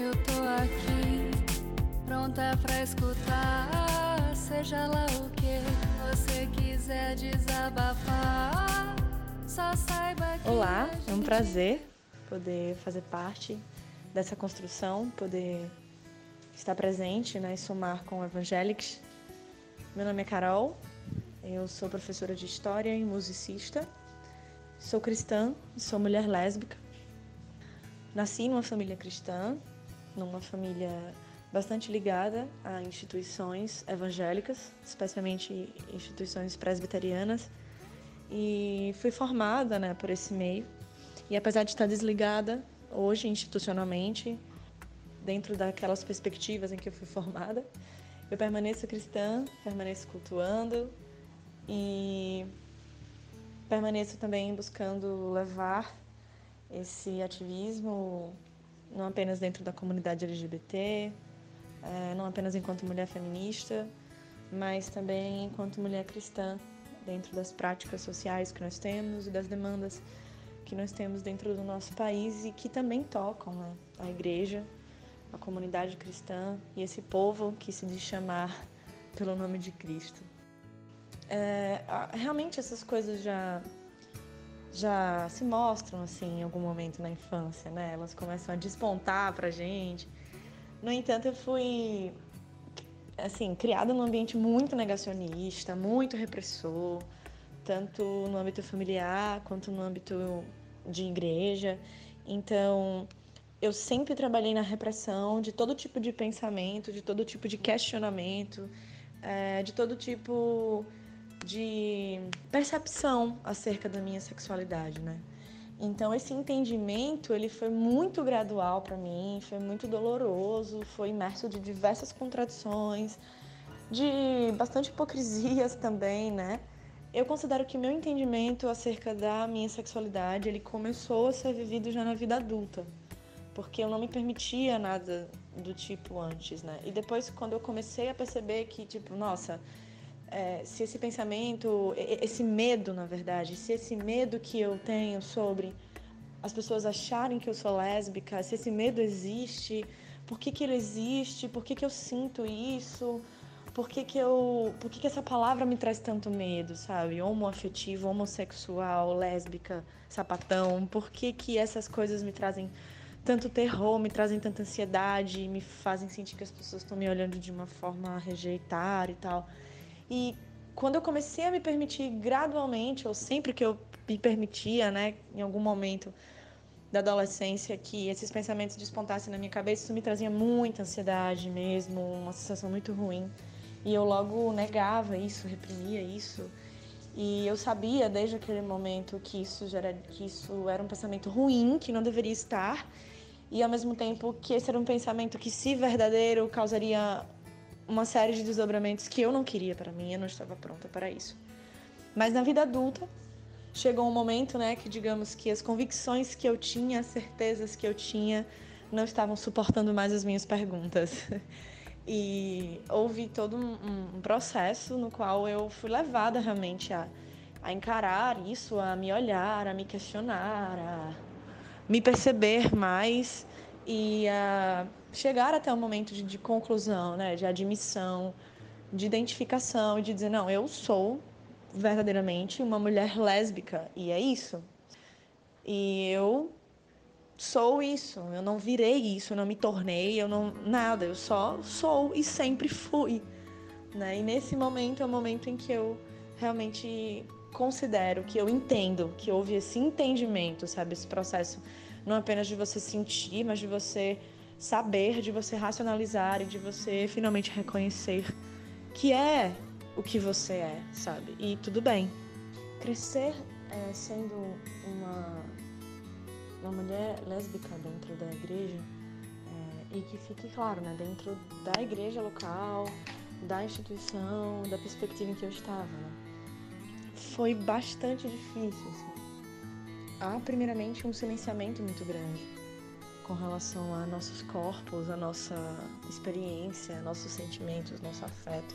Eu tô aqui, pronta pra escutar. Seja lá o que você quiser desabafar. Só saiba que. Olá, é um prazer poder fazer parte dessa construção, poder estar presente né, e somar com o Evangelics. Meu nome é Carol, eu sou professora de História e musicista, sou cristã, sou mulher lésbica. Nasci numa família cristã, numa família bastante ligada a instituições evangélicas, especialmente instituições presbiterianas, e fui formada né, por esse meio. E apesar de estar desligada hoje institucionalmente, dentro daquelas perspectivas em que eu fui formada, eu permaneço cristã, permaneço cultuando e permaneço também buscando levar esse ativismo não apenas dentro da comunidade LGBT, é, não apenas enquanto mulher feminista, mas também enquanto mulher cristã, dentro das práticas sociais que nós temos e das demandas que nós temos dentro do nosso país e que também tocam né, a igreja, a comunidade cristã e esse povo que se diz chamar pelo nome de Cristo. É, realmente essas coisas já já se mostram assim em algum momento na infância, né? Elas começam a despontar pra gente. No entanto, eu fui assim, criada num ambiente muito negacionista, muito repressor, tanto no âmbito familiar quanto no âmbito de igreja. Então, eu sempre trabalhei na repressão de todo tipo de pensamento, de todo tipo de questionamento, é, de todo tipo de percepção acerca da minha sexualidade, né? Então esse entendimento ele foi muito gradual para mim, foi muito doloroso, foi imerso de diversas contradições, de bastante hipocrisias também, né? Eu considero que meu entendimento acerca da minha sexualidade ele começou a ser vivido já na vida adulta, porque eu não me permitia nada do tipo antes, né? E depois quando eu comecei a perceber que tipo, nossa, é, se esse pensamento, esse medo, na verdade, se esse medo que eu tenho sobre as pessoas acharem que eu sou lésbica, se esse medo existe, por que, que ele existe, por que, que eu sinto isso, por que, que eu. Por que, que essa palavra me traz tanto medo, sabe? Homoafetivo, homossexual, lésbica, sapatão, por que, que essas coisas me trazem tanto terror, me trazem tanta ansiedade, me fazem sentir que as pessoas estão me olhando de uma forma a rejeitar e tal. E quando eu comecei a me permitir gradualmente, ou sempre que eu me permitia, né, em algum momento da adolescência, que esses pensamentos despontassem na minha cabeça, isso me trazia muita ansiedade mesmo, uma sensação muito ruim. E eu logo negava isso, reprimia isso. E eu sabia desde aquele momento que isso, era, que isso era um pensamento ruim, que não deveria estar, e ao mesmo tempo que esse era um pensamento que, se verdadeiro, causaria uma série de desdobramentos que eu não queria para mim, eu não estava pronta para isso. Mas na vida adulta, chegou um momento, né, que digamos que as convicções que eu tinha, as certezas que eu tinha, não estavam suportando mais as minhas perguntas. E houve todo um, um processo no qual eu fui levada realmente a, a encarar isso, a me olhar, a me questionar, a me perceber mais e a chegar até o momento de, de, conclusão, né, de admissão, de identificação e de dizer não, eu sou verdadeiramente uma mulher lésbica e é isso. E eu sou isso, eu não virei isso, eu não me tornei, eu não nada, eu só sou e sempre fui, né? E nesse momento é o momento em que eu realmente considero que eu entendo, que houve esse entendimento, sabe, esse processo não apenas de você sentir, mas de você saber, de você racionalizar e de você finalmente reconhecer que é o que você é, sabe? E tudo bem. Crescer é, sendo uma, uma mulher lésbica dentro da igreja é, e que fique claro, né, dentro da igreja local, da instituição, da perspectiva em que eu estava, né? Foi bastante difícil, assim. Há, primeiramente, um silenciamento muito grande com relação a nossos corpos, a nossa experiência, nossos sentimentos, nosso afeto,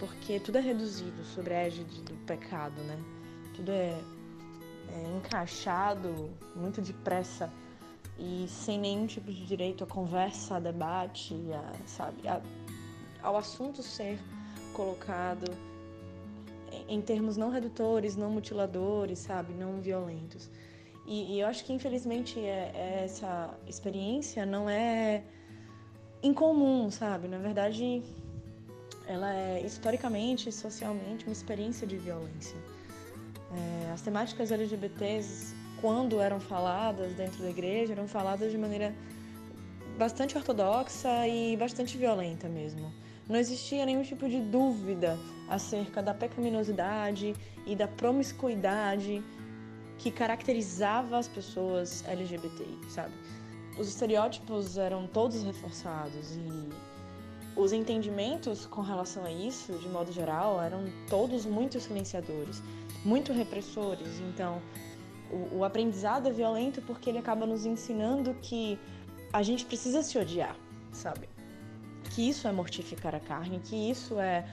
porque tudo é reduzido sobre a égide do pecado, né? Tudo é, é encaixado muito depressa e sem nenhum tipo de direito à conversa, a debate, a, sabe, a, ao assunto ser colocado em termos não redutores, não mutiladores, sabe, não violentos. E, e eu acho que infelizmente é, é essa experiência não é incomum, sabe? Na verdade, ela é historicamente e socialmente uma experiência de violência. É, as temáticas LGBTs, quando eram faladas dentro da igreja, eram faladas de maneira bastante ortodoxa e bastante violenta mesmo. Não existia nenhum tipo de dúvida acerca da pecaminosidade e da promiscuidade que caracterizava as pessoas LGBTI, sabe? Os estereótipos eram todos reforçados e os entendimentos com relação a isso, de modo geral, eram todos muito silenciadores, muito repressores. Então, o, o aprendizado é violento porque ele acaba nos ensinando que a gente precisa se odiar, sabe? Que isso é mortificar a carne, que isso é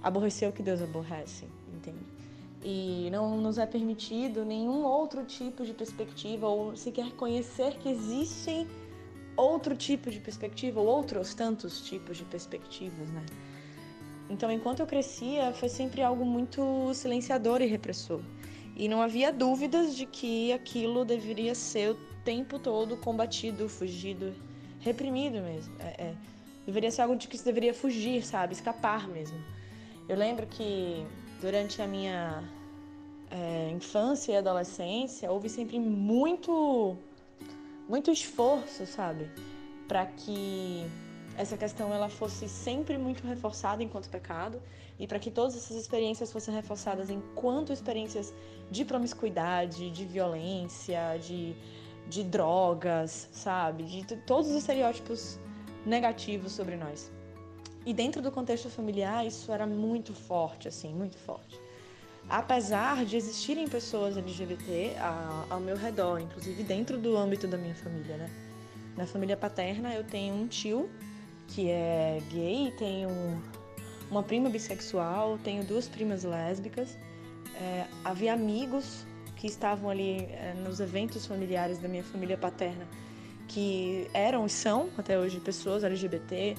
aborrecer o que Deus aborrece, entende? E não nos é permitido nenhum outro tipo de perspectiva ou sequer conhecer que existem outro tipo de perspectiva ou outros tantos tipos de perspectivas, né? Então, enquanto eu crescia, foi sempre algo muito silenciador e repressor. E não havia dúvidas de que aquilo deveria ser o tempo todo combatido, fugido, reprimido mesmo. É, é, deveria ser algo de que se deveria fugir, sabe? Escapar mesmo. Eu lembro que durante a minha é, infância e adolescência houve sempre muito muito esforço, sabe, para que essa questão ela fosse sempre muito reforçada enquanto pecado e para que todas essas experiências fossem reforçadas enquanto experiências de promiscuidade, de violência, de, de drogas, sabe, de todos os estereótipos negativos sobre nós. E dentro do contexto familiar isso era muito forte, assim, muito forte apesar de existirem pessoas LGBT ao meu redor, inclusive dentro do âmbito da minha família, né? Na família paterna eu tenho um tio que é gay, tenho uma prima bissexual, tenho duas primas lésbicas. É, havia amigos que estavam ali é, nos eventos familiares da minha família paterna que eram e são até hoje pessoas LGBT,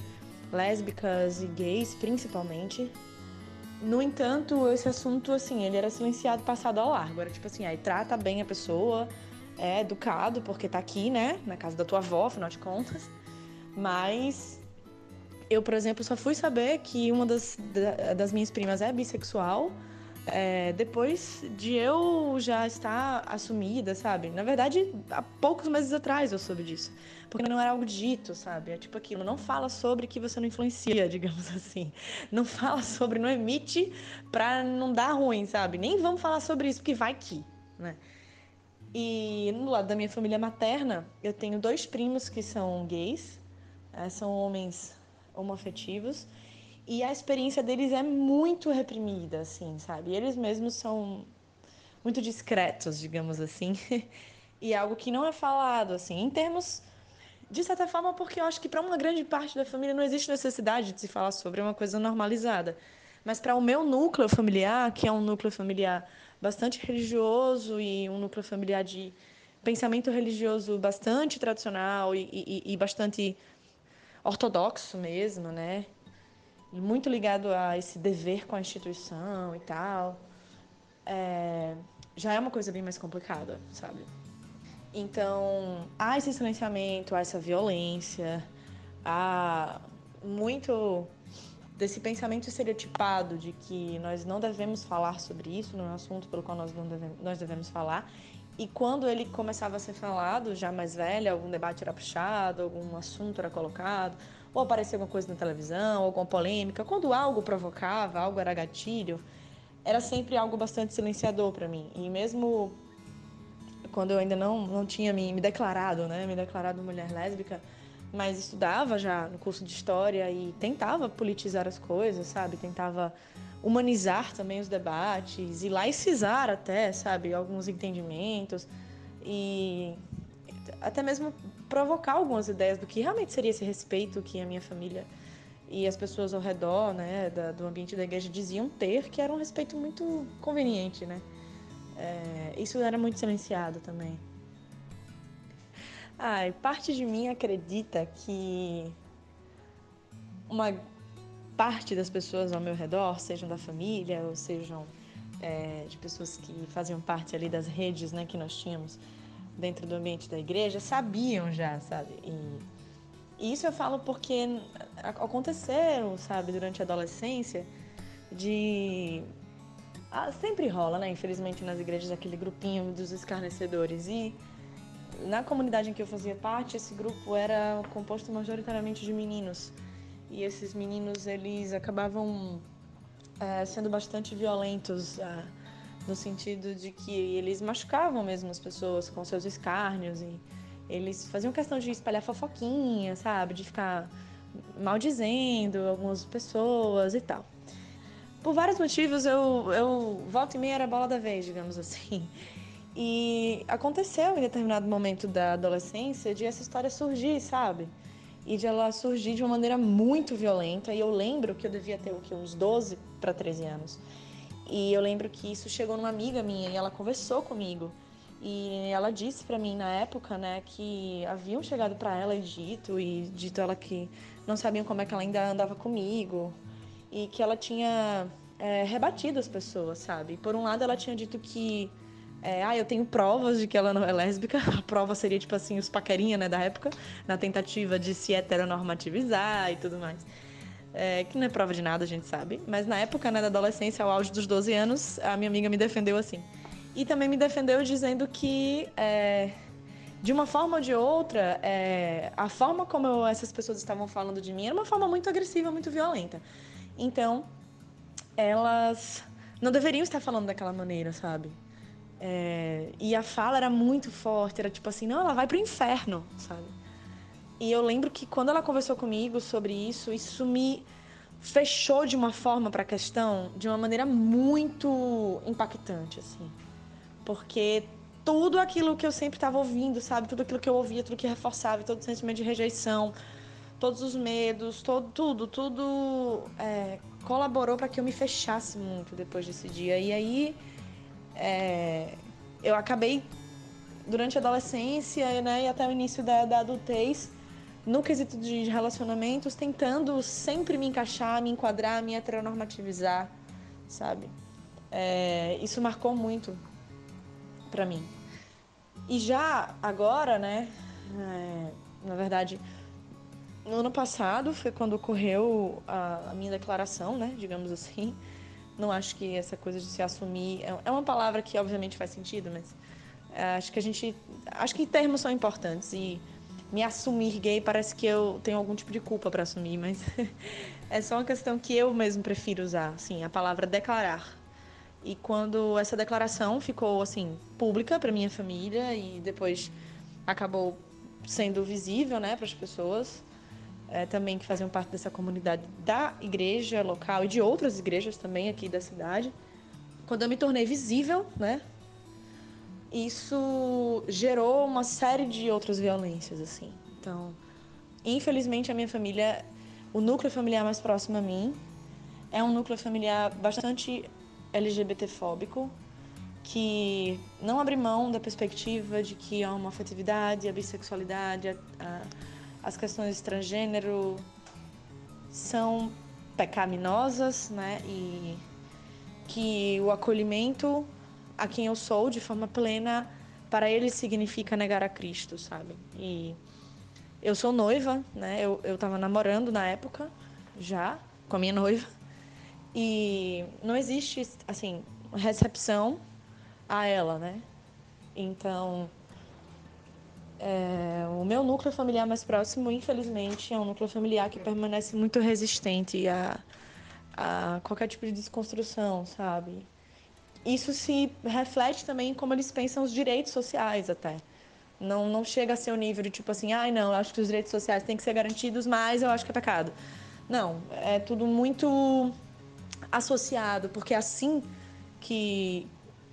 lésbicas e gays principalmente, no entanto, esse assunto, assim, ele era silenciado, passado ao largo. Era tipo assim, aí trata bem a pessoa, é educado, porque tá aqui, né, na casa da tua avó, afinal de contas. Mas eu, por exemplo, só fui saber que uma das, das minhas primas é bissexual é, depois de eu já estar assumida, sabe? Na verdade, há poucos meses atrás eu soube disso. Porque não era algo dito, sabe? É tipo aquilo, não fala sobre que você não influencia, digamos assim. Não fala sobre, não emite pra não dar ruim, sabe? Nem vamos falar sobre isso, porque vai que, né? E no lado da minha família materna, eu tenho dois primos que são gays, é, são homens homoafetivos. E a experiência deles é muito reprimida, assim, sabe? Eles mesmos são muito discretos, digamos assim. e é algo que não é falado, assim, em termos. De certa forma, porque eu acho que para uma grande parte da família não existe necessidade de se falar sobre, é uma coisa normalizada. Mas para o meu núcleo familiar, que é um núcleo familiar bastante religioso e um núcleo familiar de pensamento religioso bastante tradicional e, e, e bastante ortodoxo mesmo, né? Muito ligado a esse dever com a instituição e tal, é, já é uma coisa bem mais complicada, sabe? Então, há esse silenciamento, há essa violência, há muito desse pensamento estereotipado de que nós não devemos falar sobre isso, não é um assunto pelo qual nós, não devemos, nós devemos falar. E quando ele começava a ser falado, já mais velho, algum debate era puxado, algum assunto era colocado, ou aparecia alguma coisa na televisão, alguma polêmica, quando algo provocava, algo era gatilho, era sempre algo bastante silenciador para mim. E mesmo quando eu ainda não, não tinha me, me declarado, né, me declarado mulher lésbica, mas estudava já no curso de história e tentava politizar as coisas, sabe? Tentava humanizar também os debates e laicizar até, sabe, alguns entendimentos e até mesmo provocar algumas ideias do que realmente seria esse respeito que a minha família e as pessoas ao redor, né, da, do ambiente da igreja diziam ter, que era um respeito muito conveniente, né? É, isso era muito silenciado também. Ai, parte de mim acredita que uma parte das pessoas ao meu redor, sejam da família ou sejam é, de pessoas que faziam parte ali das redes né, que nós tínhamos dentro do ambiente da igreja, sabiam já, sabe? E, isso eu falo porque aconteceram, sabe, durante a adolescência, de. Ah, sempre rola, né? Infelizmente nas igrejas aquele grupinho dos escarnecedores. E na comunidade em que eu fazia parte, esse grupo era composto majoritariamente de meninos. E esses meninos, eles acabavam é, sendo bastante violentos, é, no sentido de que eles machucavam mesmo as pessoas com seus escárnios e eles faziam questão de espalhar fofoquinha, sabe? De ficar maldizendo algumas pessoas e tal. Por vários motivos, eu, eu volta e meia era bola da vez, digamos assim. E aconteceu em determinado momento da adolescência de essa história surgir, sabe? E de ela surgir de uma maneira muito violenta. E eu lembro que eu devia ter o uns 12 para 13 anos. E eu lembro que isso chegou numa amiga minha e ela conversou comigo. E ela disse para mim na época, né, que haviam chegado para ela e dito e dito ela que não sabiam como é que ela ainda andava comigo e que ela tinha é, rebatido as pessoas, sabe? Por um lado, ela tinha dito que é, ah, eu tenho provas de que ela não é lésbica. A prova seria, tipo assim, os paquerinha, né, da época, na tentativa de se heteronormativizar e tudo mais. É, que não é prova de nada, a gente sabe. Mas na época, né, da adolescência, ao auge dos 12 anos, a minha amiga me defendeu assim. E também me defendeu dizendo que, é, de uma forma ou de outra, é, a forma como eu, essas pessoas estavam falando de mim era uma forma muito agressiva, muito violenta. Então, elas não deveriam estar falando daquela maneira, sabe? É, e a fala era muito forte, era tipo assim, não, ela vai pro inferno, sabe? E eu lembro que quando ela conversou comigo sobre isso, isso me fechou de uma forma para a questão, de uma maneira muito impactante, assim. Porque tudo aquilo que eu sempre estava ouvindo, sabe? Tudo aquilo que eu ouvia, tudo que reforçava, todo o sentimento de rejeição, todos os medos, todo, tudo, tudo é, colaborou para que eu me fechasse muito depois desse dia. E aí é, eu acabei, durante a adolescência né, e até o início da, da adultez, no quesito de relacionamentos, tentando sempre me encaixar, me enquadrar, me heteronormativizar, sabe? É, isso marcou muito para mim. E já agora, né, é, na verdade, no ano passado foi quando ocorreu a, a minha declaração, né, digamos assim, não acho que essa coisa de se assumir é, é uma palavra que obviamente faz sentido, mas é, acho que a gente acho que termos são importantes e me assumir gay parece que eu tenho algum tipo de culpa para assumir, mas é só uma questão que eu mesmo prefiro usar, assim, a palavra declarar. E quando essa declaração ficou assim pública para minha família e depois acabou sendo visível, né, para as pessoas, é, também que faziam parte dessa comunidade da igreja local e de outras igrejas também aqui da cidade. Quando eu me tornei visível, né? Isso gerou uma série de outras violências, assim. Então, infelizmente, a minha família, o núcleo familiar mais próximo a mim, é um núcleo familiar bastante LGBTfóbico, que não abre mão da perspectiva de que a homoafetividade, a bissexualidade, a, a as questões de transgênero são pecaminosas, né? E que o acolhimento a quem eu sou de forma plena para ele significa negar a Cristo, sabe? E eu sou noiva, né? Eu, eu tava namorando na época, já, com a minha noiva. E não existe, assim, recepção a ela, né? Então, é, o meu núcleo familiar mais próximo, infelizmente, é um núcleo familiar que permanece muito resistente a, a qualquer tipo de desconstrução, sabe? Isso se reflete também em como eles pensam os direitos sociais, até. Não, não chega a ser o nível de tipo assim, ai, ah, não, eu acho que os direitos sociais têm que ser garantidos, mas eu acho que é pecado. Não, é tudo muito associado, porque é assim que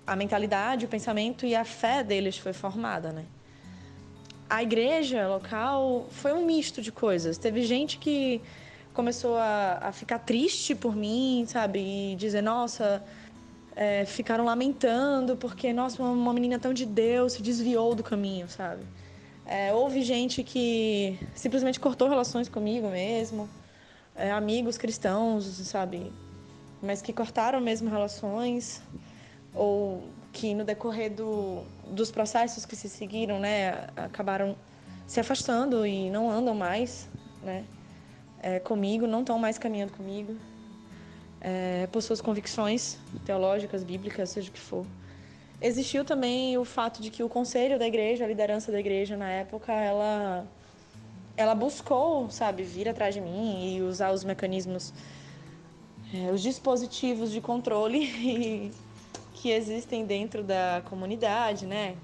a mentalidade, o pensamento e a fé deles foi formada, né? a igreja local foi um misto de coisas. Teve gente que começou a, a ficar triste por mim, sabe? E dizer, nossa, é, ficaram lamentando porque, nossa, uma, uma, menina tão de Deus se desviou do caminho, sabe? É, houve gente que simplesmente cortou relações comigo mesmo, é, amigos cristãos, sabe? Mas que cortaram mesmo relações, ou que no decorrer do, dos processos que se seguiram, né, acabaram se afastando e não andam mais, né, é, comigo, não estão mais caminhando comigo, é, por suas convicções teológicas, bíblicas, seja o que for. Existiu também o fato de que o conselho da igreja, a liderança da igreja na época, ela ela buscou, sabe, vir atrás de mim e usar os mecanismos, é, os dispositivos de controle que existem dentro da comunidade, né?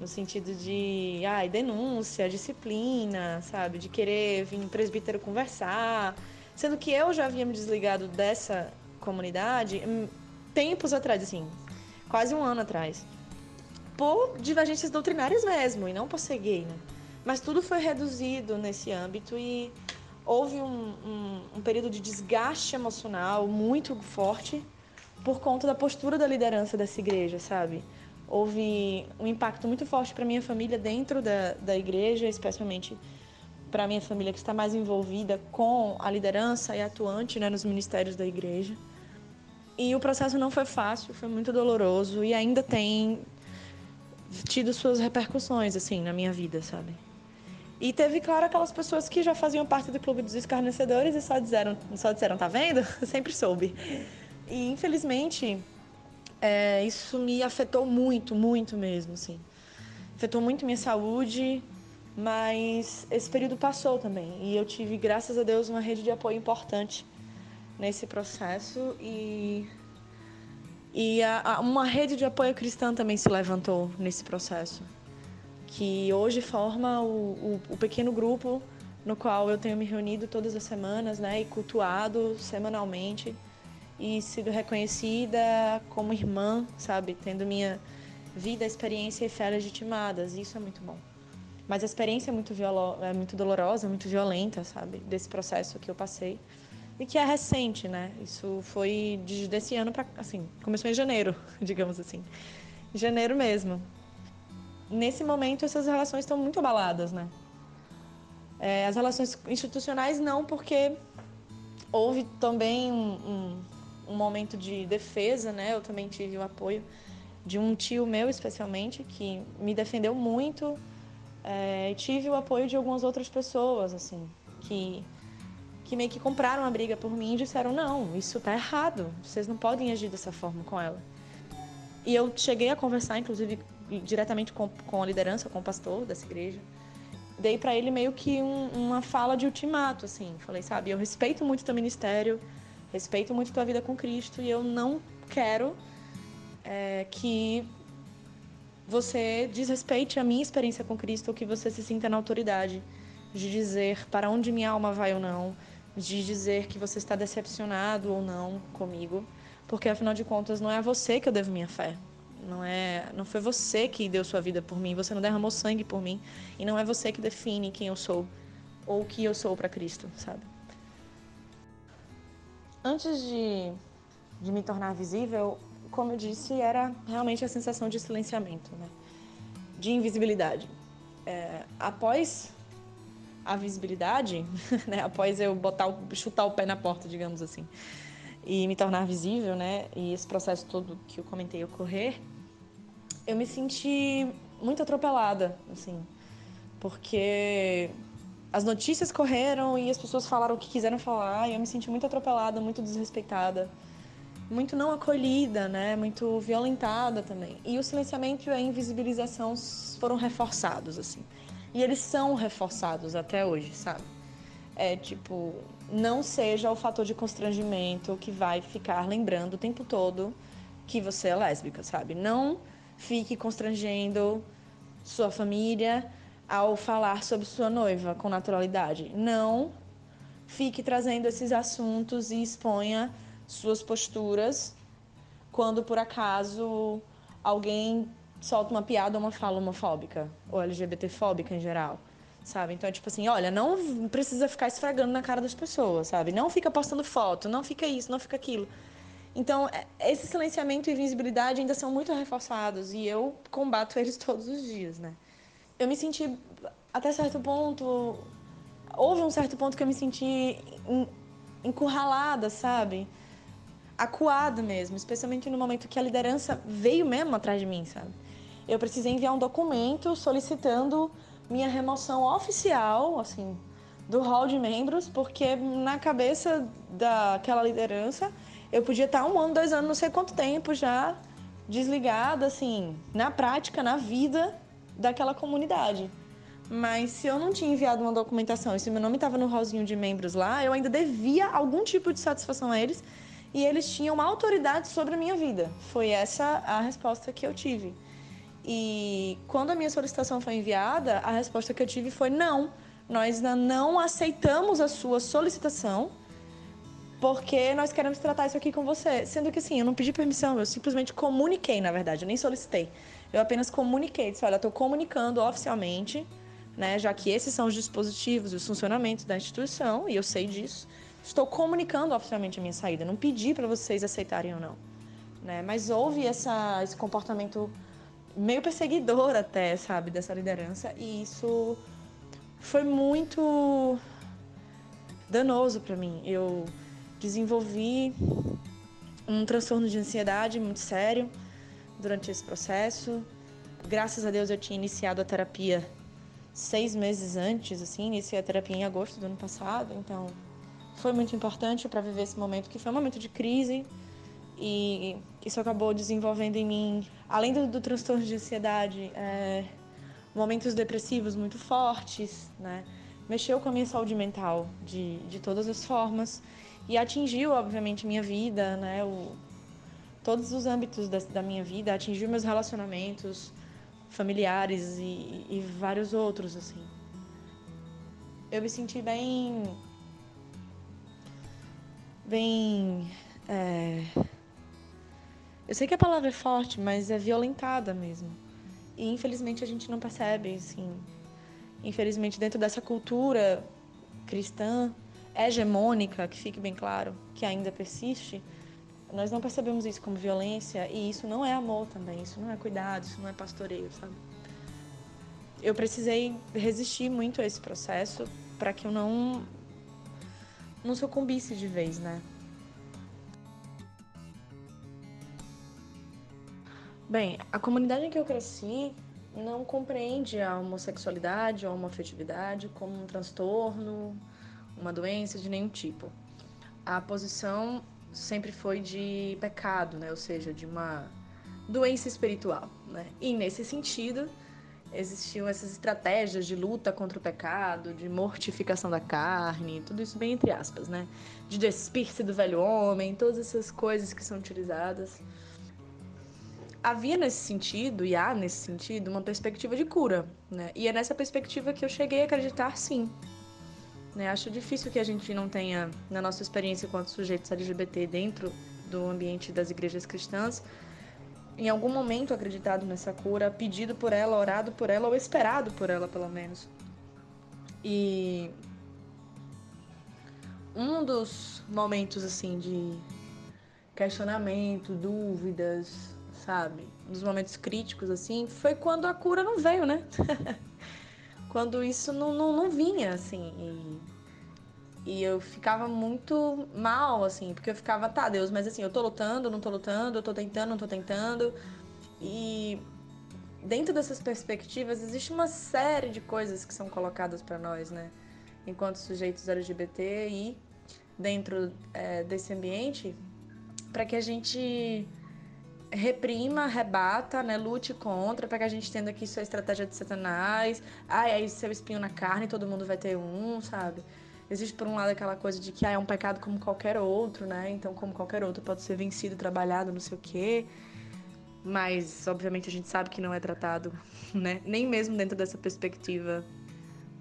No sentido de, ai, denúncia, disciplina, sabe? De querer vir presbítero conversar. Sendo que eu já havia me desligado dessa comunidade hum, tempos atrás, assim, quase um ano atrás. Por divergências doutrinárias mesmo, e não por ser gay, né? Mas tudo foi reduzido nesse âmbito e houve um, um, um período de desgaste emocional muito forte por conta da postura da liderança dessa igreja, sabe? Houve um impacto muito forte para minha família dentro da, da igreja, especialmente para minha família que está mais envolvida com a liderança e atuante né, nos ministérios da igreja. E o processo não foi fácil, foi muito doloroso e ainda tem tido suas repercussões assim na minha vida, sabe? E teve, claro, aquelas pessoas que já faziam parte do clube dos escarnecedores e só disseram, só disseram, tá vendo? Sempre soube. E infelizmente, é, isso me afetou muito, muito mesmo, assim. Afetou muito minha saúde, mas esse período passou também. E eu tive, graças a Deus, uma rede de apoio importante nesse processo e e a, a, uma rede de apoio cristã também se levantou nesse processo que hoje forma o, o, o, pequeno grupo no qual eu tenho me reunido todas as semanas, né, e cultuado semanalmente e sido reconhecida como irmã, sabe, tendo minha vida, experiência e fé legitimadas. Isso é muito bom. Mas a experiência é muito, violo é muito dolorosa, muito violenta, sabe, desse processo que eu passei e que é recente, né? Isso foi de, desse ano para, assim, começou em janeiro, digamos assim, janeiro mesmo nesse momento essas relações estão muito abaladas, né? É, as relações institucionais não, porque houve também um, um, um, momento de defesa, né? Eu também tive o apoio de um tio meu, especialmente, que me defendeu muito. É, tive o apoio de algumas outras pessoas, assim, que, que meio que compraram a briga por mim e disseram: não, isso tá errado, vocês não podem agir dessa forma com ela. E eu cheguei a conversar, inclusive, diretamente com, com a liderança, com o pastor dessa igreja. Dei para ele meio que um, uma fala de ultimato, assim. Falei, sabe, eu respeito muito teu ministério, respeito muito tua vida com Cristo e eu não quero é, que você desrespeite a minha experiência com Cristo ou que você se sinta na autoridade de dizer para onde minha alma vai ou não, de dizer que você está decepcionado ou não comigo, porque afinal de contas não é a você que eu devo minha fé, não é, não foi você que deu sua vida por mim, você não derramou sangue por mim. E não é você que define quem eu sou ou o que eu sou para Cristo, sabe? Antes de, de me tornar visível, como eu disse, era realmente a sensação de silenciamento, né? de invisibilidade. É, após a visibilidade, né? após eu botar chutar o pé na porta, digamos assim, e me tornar visível, né? E esse processo todo que eu comentei ocorrer, eu me senti muito atropelada, assim, porque as notícias correram e as pessoas falaram o que quiseram falar e eu me senti muito atropelada, muito desrespeitada, muito não acolhida, né? Muito violentada também. E o silenciamento e a invisibilização foram reforçados, assim. E eles são reforçados até hoje, sabe? É tipo, não seja o fator de constrangimento que vai ficar lembrando o tempo todo que você é lésbica, sabe? Não fique constrangendo sua família ao falar sobre sua noiva com naturalidade. Não fique trazendo esses assuntos e exponha suas posturas quando por acaso alguém solta uma piada ou uma fala homofóbica ou LGBTfóbica em geral sabe? Então é tipo assim, olha, não precisa ficar esfregando na cara das pessoas, sabe? Não fica postando foto, não fica isso, não fica aquilo. Então, é, esse silenciamento e visibilidade ainda são muito reforçados e eu combato eles todos os dias, né? eu me senti até certo ponto. Houve um certo ponto que eu me senti encurralada, sabe? Acuada mesmo, especialmente no momento que a liderança veio mesmo atrás de mim, sabe? Eu precisei enviar um documento solicitando minha remoção oficial, assim, do hall de membros, porque na cabeça daquela liderança eu podia estar um ano, dois anos, não sei quanto tempo já desligada, assim, na prática, na vida daquela comunidade. Mas se eu não tinha enviado uma documentação e se meu nome estava no rolzinho de membros lá, eu ainda devia algum tipo de satisfação a eles e eles tinham uma autoridade sobre a minha vida. Foi essa a resposta que eu tive. E quando a minha solicitação foi enviada, a resposta que eu tive foi não. Nós não aceitamos a sua solicitação porque nós queremos tratar isso aqui com você. Sendo que assim, eu não pedi permissão, eu simplesmente comuniquei, na verdade, eu nem solicitei. Eu apenas comuniquei, disse, olha, estou comunicando oficialmente, né, já que esses são os dispositivos e os funcionamentos da instituição, e eu sei disso, estou comunicando oficialmente a minha saída. Não pedi para vocês aceitarem ou não. Né? Mas houve essa, esse comportamento meio perseguidor até, sabe, dessa liderança, e isso foi muito danoso para mim. Eu desenvolvi um transtorno de ansiedade muito sério durante esse processo. Graças a Deus eu tinha iniciado a terapia seis meses antes, assim, iniciei a terapia em agosto do ano passado, então foi muito importante para viver esse momento, que foi um momento de crise, e isso acabou desenvolvendo em mim, além do, do transtorno de ansiedade, é, momentos depressivos muito fortes, né? Mexeu com a minha saúde mental de, de todas as formas e atingiu, obviamente, minha vida, né? O, todos os âmbitos da, da minha vida, atingiu meus relacionamentos familiares e, e vários outros, assim. Eu me senti bem. Bem. É... Eu sei que a palavra é forte, mas é violentada mesmo. E infelizmente a gente não percebe, assim. Infelizmente, dentro dessa cultura cristã, hegemônica, que fique bem claro, que ainda persiste, nós não percebemos isso como violência e isso não é amor também, isso não é cuidado, isso não é pastoreio, sabe? Eu precisei resistir muito a esse processo para que eu não não sucumbisse de vez, né? Bem, a comunidade em que eu cresci não compreende a homossexualidade ou a homoafetividade como um transtorno, uma doença de nenhum tipo. A posição sempre foi de pecado, né? Ou seja, de uma doença espiritual, né? E nesse sentido, existiam essas estratégias de luta contra o pecado, de mortificação da carne, tudo isso bem entre aspas, né? De despir-se do velho homem, todas essas coisas que são utilizadas. Havia nesse sentido, e há nesse sentido, uma perspectiva de cura, né? E é nessa perspectiva que eu cheguei a acreditar sim, né? Acho difícil que a gente não tenha, na nossa experiência enquanto sujeitos LGBT dentro do ambiente das igrejas cristãs, em algum momento acreditado nessa cura, pedido por ela, orado por ela ou esperado por ela, pelo menos. E um dos momentos assim de questionamento, dúvidas, sabe, dos momentos críticos assim, foi quando a cura não veio, né? quando isso não, não, não vinha, assim. E, e, eu ficava muito mal, assim, porque eu ficava, tá, Deus, mas assim, eu tô lutando, não tô lutando, eu tô tentando, não tô tentando. E dentro dessas perspectivas, existe uma série de coisas que são colocadas para nós, né? Enquanto sujeitos LGBT e dentro é, desse ambiente, para que a gente reprima, rebata, né, lute contra, para que a gente entenda que isso é estratégia de Satanás. Ai, aí seu espinho na carne, todo mundo vai ter um, sabe? Existe por um lado aquela coisa de que ah, é um pecado como qualquer outro, né? Então, como qualquer outro pode ser vencido, trabalhado, não sei o quê. Mas, obviamente, a gente sabe que não é tratado, né? Nem mesmo dentro dessa perspectiva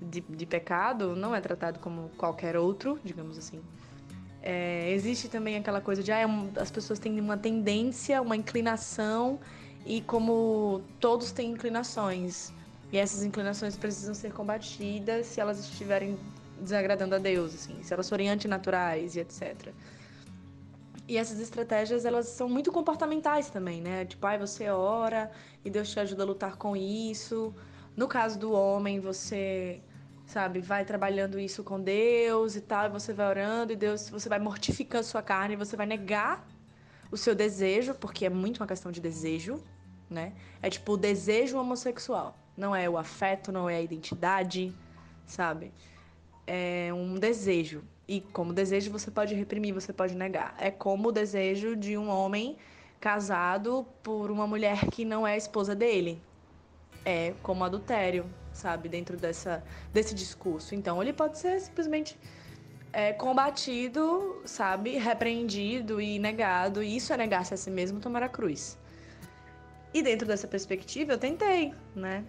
de, de pecado, não é tratado como qualquer outro, digamos assim. É, existe também aquela coisa de ah, é as pessoas têm uma tendência, uma inclinação, e como todos têm inclinações, e essas inclinações precisam ser combatidas se elas estiverem desagradando a Deus, assim, se elas forem antinaturais e etc. E essas estratégias, elas são muito comportamentais também, né? Tipo, ai, você ora e Deus te ajuda a lutar com isso. No caso do homem, você, sabe, vai trabalhando isso com Deus e tal, e você vai orando e Deus, você vai mortificando sua carne, você vai negar o seu desejo, porque é muito uma questão de desejo, né? É tipo o desejo homossexual, não é o afeto, não é a identidade, sabe? É um desejo. E como desejo você pode reprimir, você pode negar. É como o desejo de um homem casado por uma mulher que não é esposa dele, é como adultério, sabe, dentro dessa, desse discurso. Então, ele pode ser simplesmente é, combatido, sabe, repreendido e negado. E isso é negar-se a si mesmo, tomar a cruz. E dentro dessa perspectiva, eu tentei, né?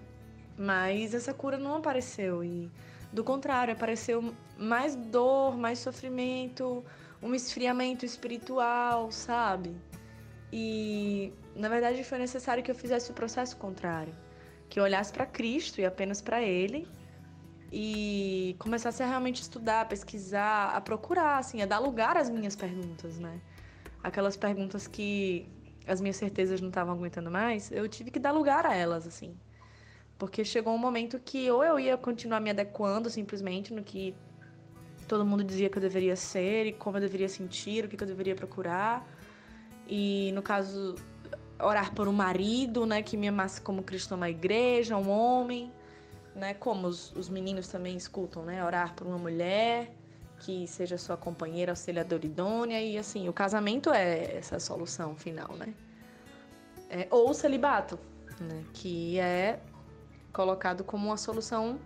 Mas essa cura não apareceu. E, do contrário, apareceu mais dor, mais sofrimento, um esfriamento espiritual, sabe? E, na verdade, foi necessário que eu fizesse o processo contrário que eu olhasse para Cristo e apenas para Ele e começasse a realmente estudar, pesquisar, a procurar, assim, a dar lugar às minhas perguntas, né? Aquelas perguntas que as minhas certezas não estavam aguentando mais, eu tive que dar lugar a elas, assim. Porque chegou um momento que ou eu ia continuar me adequando simplesmente no que todo mundo dizia que eu deveria ser e como eu deveria sentir, o que eu deveria procurar. E no caso orar por um marido, né, que me amasse como Cristo ama a igreja, um homem, né, como os, os meninos também escutam, né, orar por uma mulher que seja sua companheira, auxiliadora idônea e assim, o casamento é essa solução final, né? É, ou celibato, né, que é colocado como uma solução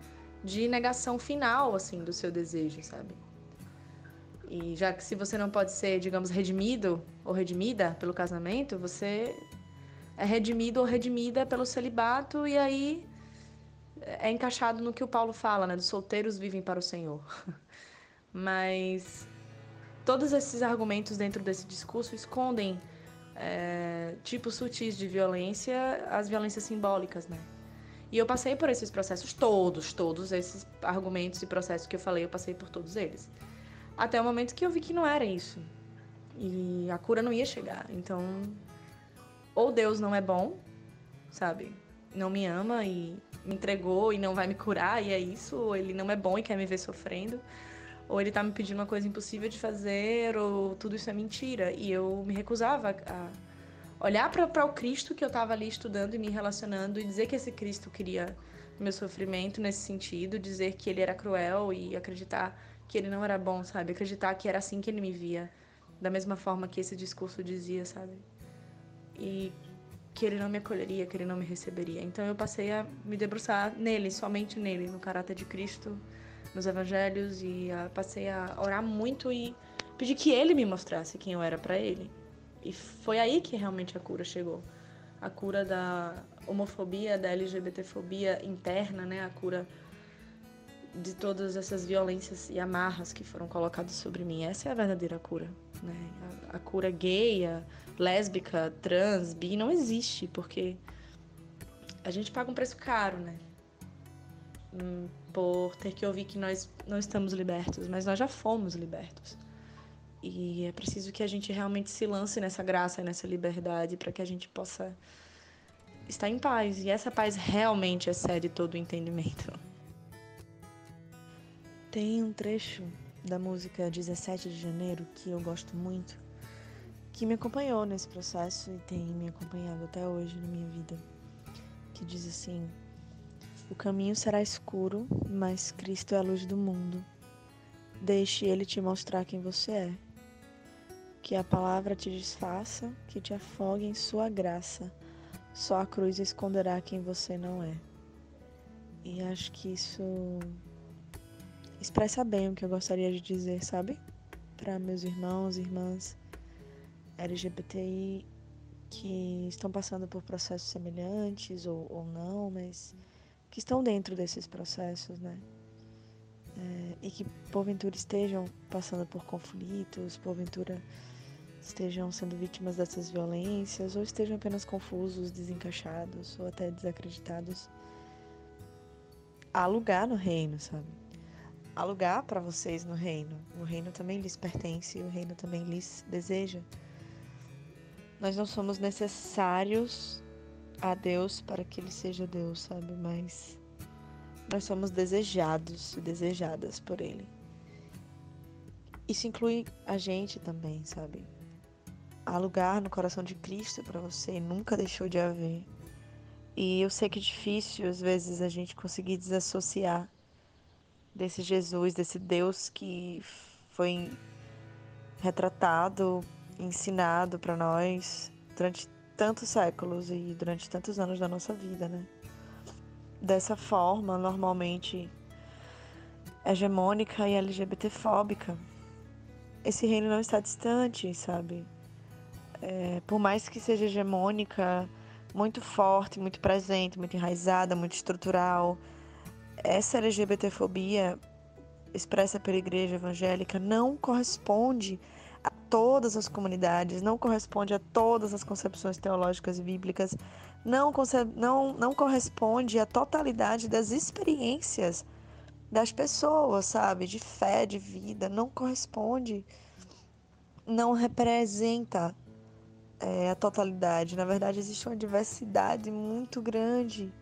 de negação final, assim, do seu desejo, sabe? E já que se você não pode ser, digamos, redimido ou redimida pelo casamento, você é redimido ou redimida pelo celibato e aí é encaixado no que o Paulo fala, né? Dos solteiros vivem para o Senhor. Mas todos esses argumentos dentro desse discurso escondem é, tipos sutis de violência, as violências simbólicas, né? E eu passei por esses processos todos, todos esses argumentos e processos que eu falei, eu passei por todos eles. Até o momento que eu vi que não era isso. E a cura não ia chegar. Então, ou Deus não é bom, sabe? Não me ama e me entregou e não vai me curar, e é isso, ou ele não é bom e quer me ver sofrendo, ou ele tá me pedindo uma coisa impossível de fazer, ou tudo isso é mentira. E eu me recusava a olhar para o Cristo que eu tava ali estudando e me relacionando e dizer que esse Cristo queria meu sofrimento nesse sentido, dizer que ele era cruel e acreditar que ele não era bom, sabe? Acreditar que era assim que ele me via, da mesma forma que esse discurso dizia, sabe? e que ele não me acolheria, que ele não me receberia. Então eu passei a me debruçar nele, somente nele, no caráter de Cristo, nos evangelhos e a, passei a orar muito e pedir que ele me mostrasse quem eu era para ele. E foi aí que realmente a cura chegou. A cura da homofobia, da LGBTfobia interna, né? A cura de todas essas violências e amarras que foram colocadas sobre mim. Essa é a verdadeira cura, né? A, a cura gay, a, lésbica, trans, bi, não existe, porque a gente paga um preço caro, né? Hum, por ter que ouvir que nós não estamos libertos, mas nós já fomos libertos. E é preciso que a gente realmente se lance nessa graça e nessa liberdade para que a gente possa estar em paz. E essa paz realmente excede todo o entendimento. Tem um trecho da música 17 de janeiro que eu gosto muito, que me acompanhou nesse processo e tem me acompanhado até hoje na minha vida, que diz assim: O caminho será escuro, mas Cristo é a luz do mundo. Deixe ele te mostrar quem você é. Que a palavra te desfaça, que te afogue em sua graça. Só a cruz esconderá quem você não é. E acho que isso expressa bem o que eu gostaria de dizer, sabe? Para meus irmãos e irmãs LGBTI que estão passando por processos semelhantes ou, ou não, mas que estão dentro desses processos, né? É, e que porventura estejam passando por conflitos, porventura estejam sendo vítimas dessas violências, ou estejam apenas confusos, desencaixados ou até desacreditados. Há lugar no reino, sabe? Há lugar para vocês no reino. O reino também lhes pertence e o reino também lhes deseja. Nós não somos necessários a Deus para que Ele seja Deus, sabe? Mas nós somos desejados e desejadas por Ele. Isso inclui a gente também, sabe? Há lugar no coração de Cristo para você, nunca deixou de haver. E eu sei que é difícil às vezes a gente conseguir desassociar desse Jesus, desse Deus que foi retratado, ensinado para nós durante tantos séculos e durante tantos anos da nossa vida, né? Dessa forma, normalmente hegemônica e LGBTfóbica. Esse reino não está distante, sabe? É, por mais que seja hegemônica, muito forte, muito presente, muito enraizada, muito estrutural, essa LGBTfobia expressa pela igreja evangélica não corresponde a todas as comunidades, não corresponde a todas as concepções teológicas bíblicas, não, não, não corresponde à totalidade das experiências das pessoas, sabe? De fé, de vida, não corresponde, não representa é, a totalidade. Na verdade, existe uma diversidade muito grande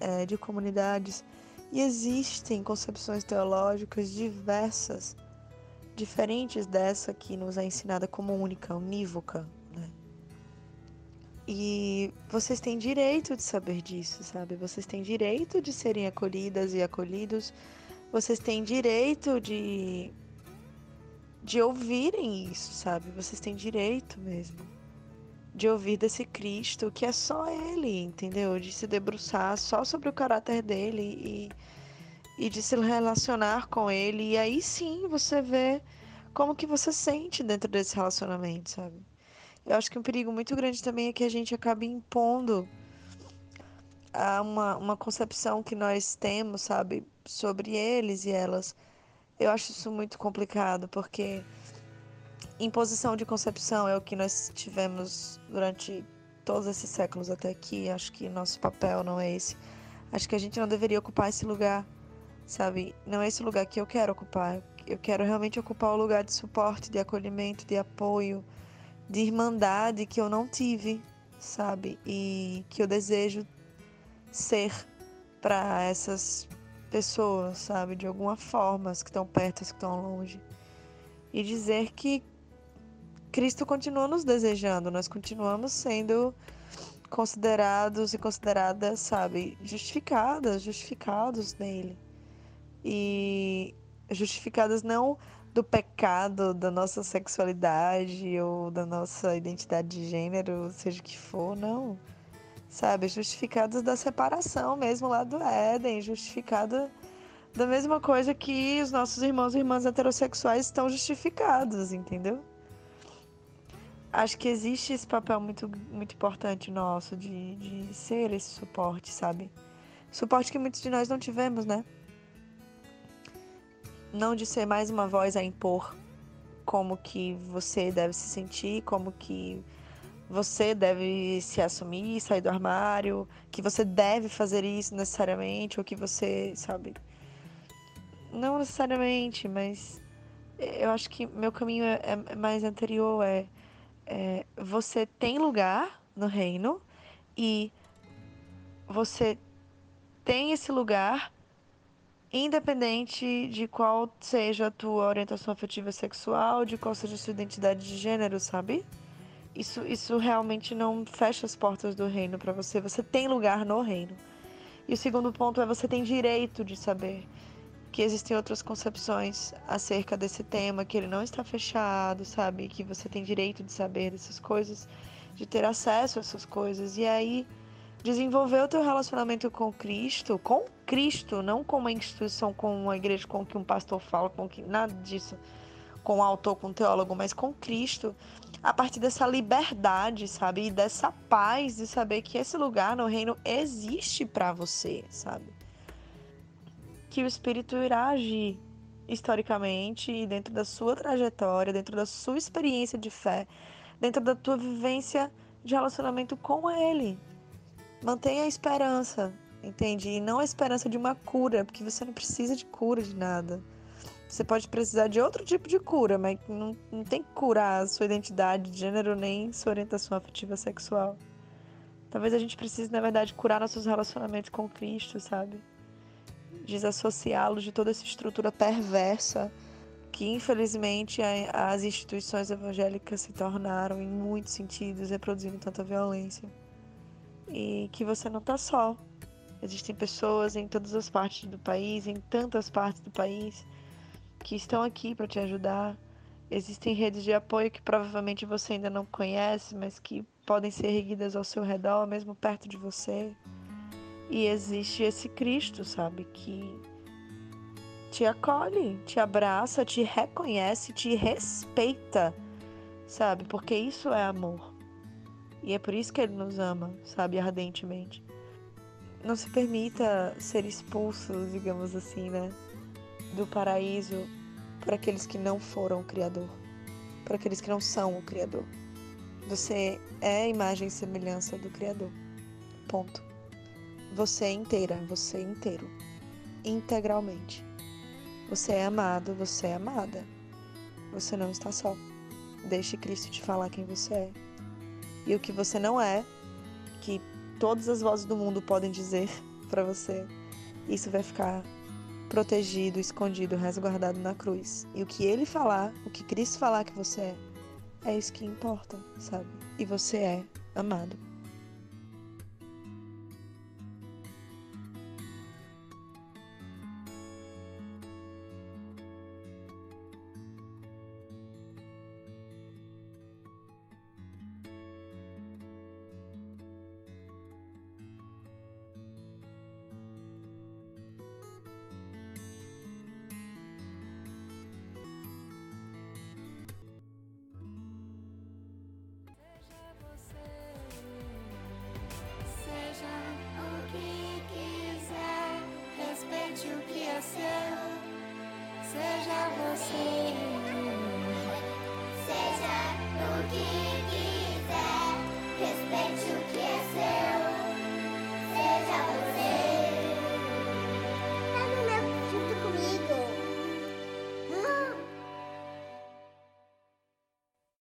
é, de comunidades e existem concepções teológicas diversas, diferentes dessa que nos é ensinada como única, unívoca. E vocês têm direito de saber disso, sabe? Vocês têm direito de serem acolhidas e acolhidos. Vocês têm direito de de ouvirem isso, sabe? Vocês têm direito mesmo de ouvir desse Cristo que é só Ele, entendeu? De se debruçar só sobre o caráter dele e, e de se relacionar com Ele. E aí sim você vê como que você sente dentro desse relacionamento, sabe? Eu acho que um perigo muito grande também é que a gente acabe impondo a uma, uma concepção que nós temos, sabe, sobre eles e elas. Eu acho isso muito complicado, porque imposição de concepção é o que nós tivemos durante todos esses séculos até aqui. Acho que nosso papel não é esse. Acho que a gente não deveria ocupar esse lugar, sabe? Não é esse lugar que eu quero ocupar. Eu quero realmente ocupar o lugar de suporte, de acolhimento, de apoio, de irmandade que eu não tive, sabe? E que eu desejo ser para essas pessoas, sabe? De alguma forma, as que estão perto, as que estão longe. E dizer que Cristo continua nos desejando, nós continuamos sendo considerados e consideradas, sabe, justificadas, justificados nele. E justificadas não do pecado da nossa sexualidade ou da nossa identidade de gênero, seja o que for, não. Sabe, justificados da separação mesmo lá do Éden, justificada da mesma coisa que os nossos irmãos e irmãs heterossexuais estão justificados, entendeu? acho que existe esse papel muito, muito importante nosso de, de ser esse suporte, sabe? Suporte que muitos de nós não tivemos, né? Não de ser mais uma voz a impor como que você deve se sentir, como que você deve se assumir, sair do armário, que você deve fazer isso necessariamente, ou que você, sabe? Não necessariamente, mas eu acho que meu caminho é, é mais anterior, é é, você tem lugar no reino e você tem esse lugar independente de qual seja a tua orientação afetiva sexual, de qual seja a sua identidade de gênero, sabe? Isso, isso realmente não fecha as portas do reino para você. Você tem lugar no reino. E o segundo ponto é você tem direito de saber que existem outras concepções acerca desse tema, que ele não está fechado, sabe? Que você tem direito de saber dessas coisas, de ter acesso a essas coisas. E aí desenvolver o teu relacionamento com Cristo, com Cristo, não com uma instituição, com uma igreja, com o que um pastor fala, com que nada disso, com um autor, com um teólogo, mas com Cristo, a partir dessa liberdade, sabe? E dessa paz de saber que esse lugar no reino existe para você, sabe? que o espírito irá agir historicamente e dentro da sua trajetória, dentro da sua experiência de fé, dentro da tua vivência de relacionamento com ele. Mantenha a esperança, entende? E não a esperança de uma cura, porque você não precisa de cura de nada. Você pode precisar de outro tipo de cura, mas não, não tem que curar a sua identidade de gênero nem sua orientação afetiva sexual. Talvez a gente precise, na verdade, curar nossos relacionamentos com Cristo, sabe? desassociá-los de toda essa estrutura perversa que infelizmente as instituições evangélicas se tornaram em muitos sentidos, reproduzindo tanta violência. E que você não está só. Existem pessoas em todas as partes do país, em tantas partes do país, que estão aqui para te ajudar. Existem redes de apoio que provavelmente você ainda não conhece, mas que podem ser erguidas ao seu redor, mesmo perto de você. E existe esse Cristo, sabe, que te acolhe, te abraça, te reconhece, te respeita, sabe? Porque isso é amor. E é por isso que ele nos ama, sabe, ardentemente. Não se permita ser expulso, digamos assim, né, do paraíso para aqueles que não foram o Criador, para aqueles que não são o Criador. Você é a imagem e semelhança do Criador. Ponto. Você é inteira, você é inteiro, integralmente. Você é amado, você é amada. Você não está só. Deixe Cristo te falar quem você é. E o que você não é, que todas as vozes do mundo podem dizer para você, isso vai ficar protegido, escondido, resguardado na cruz. E o que ele falar, o que Cristo falar que você é, é isso que importa, sabe? E você é amado.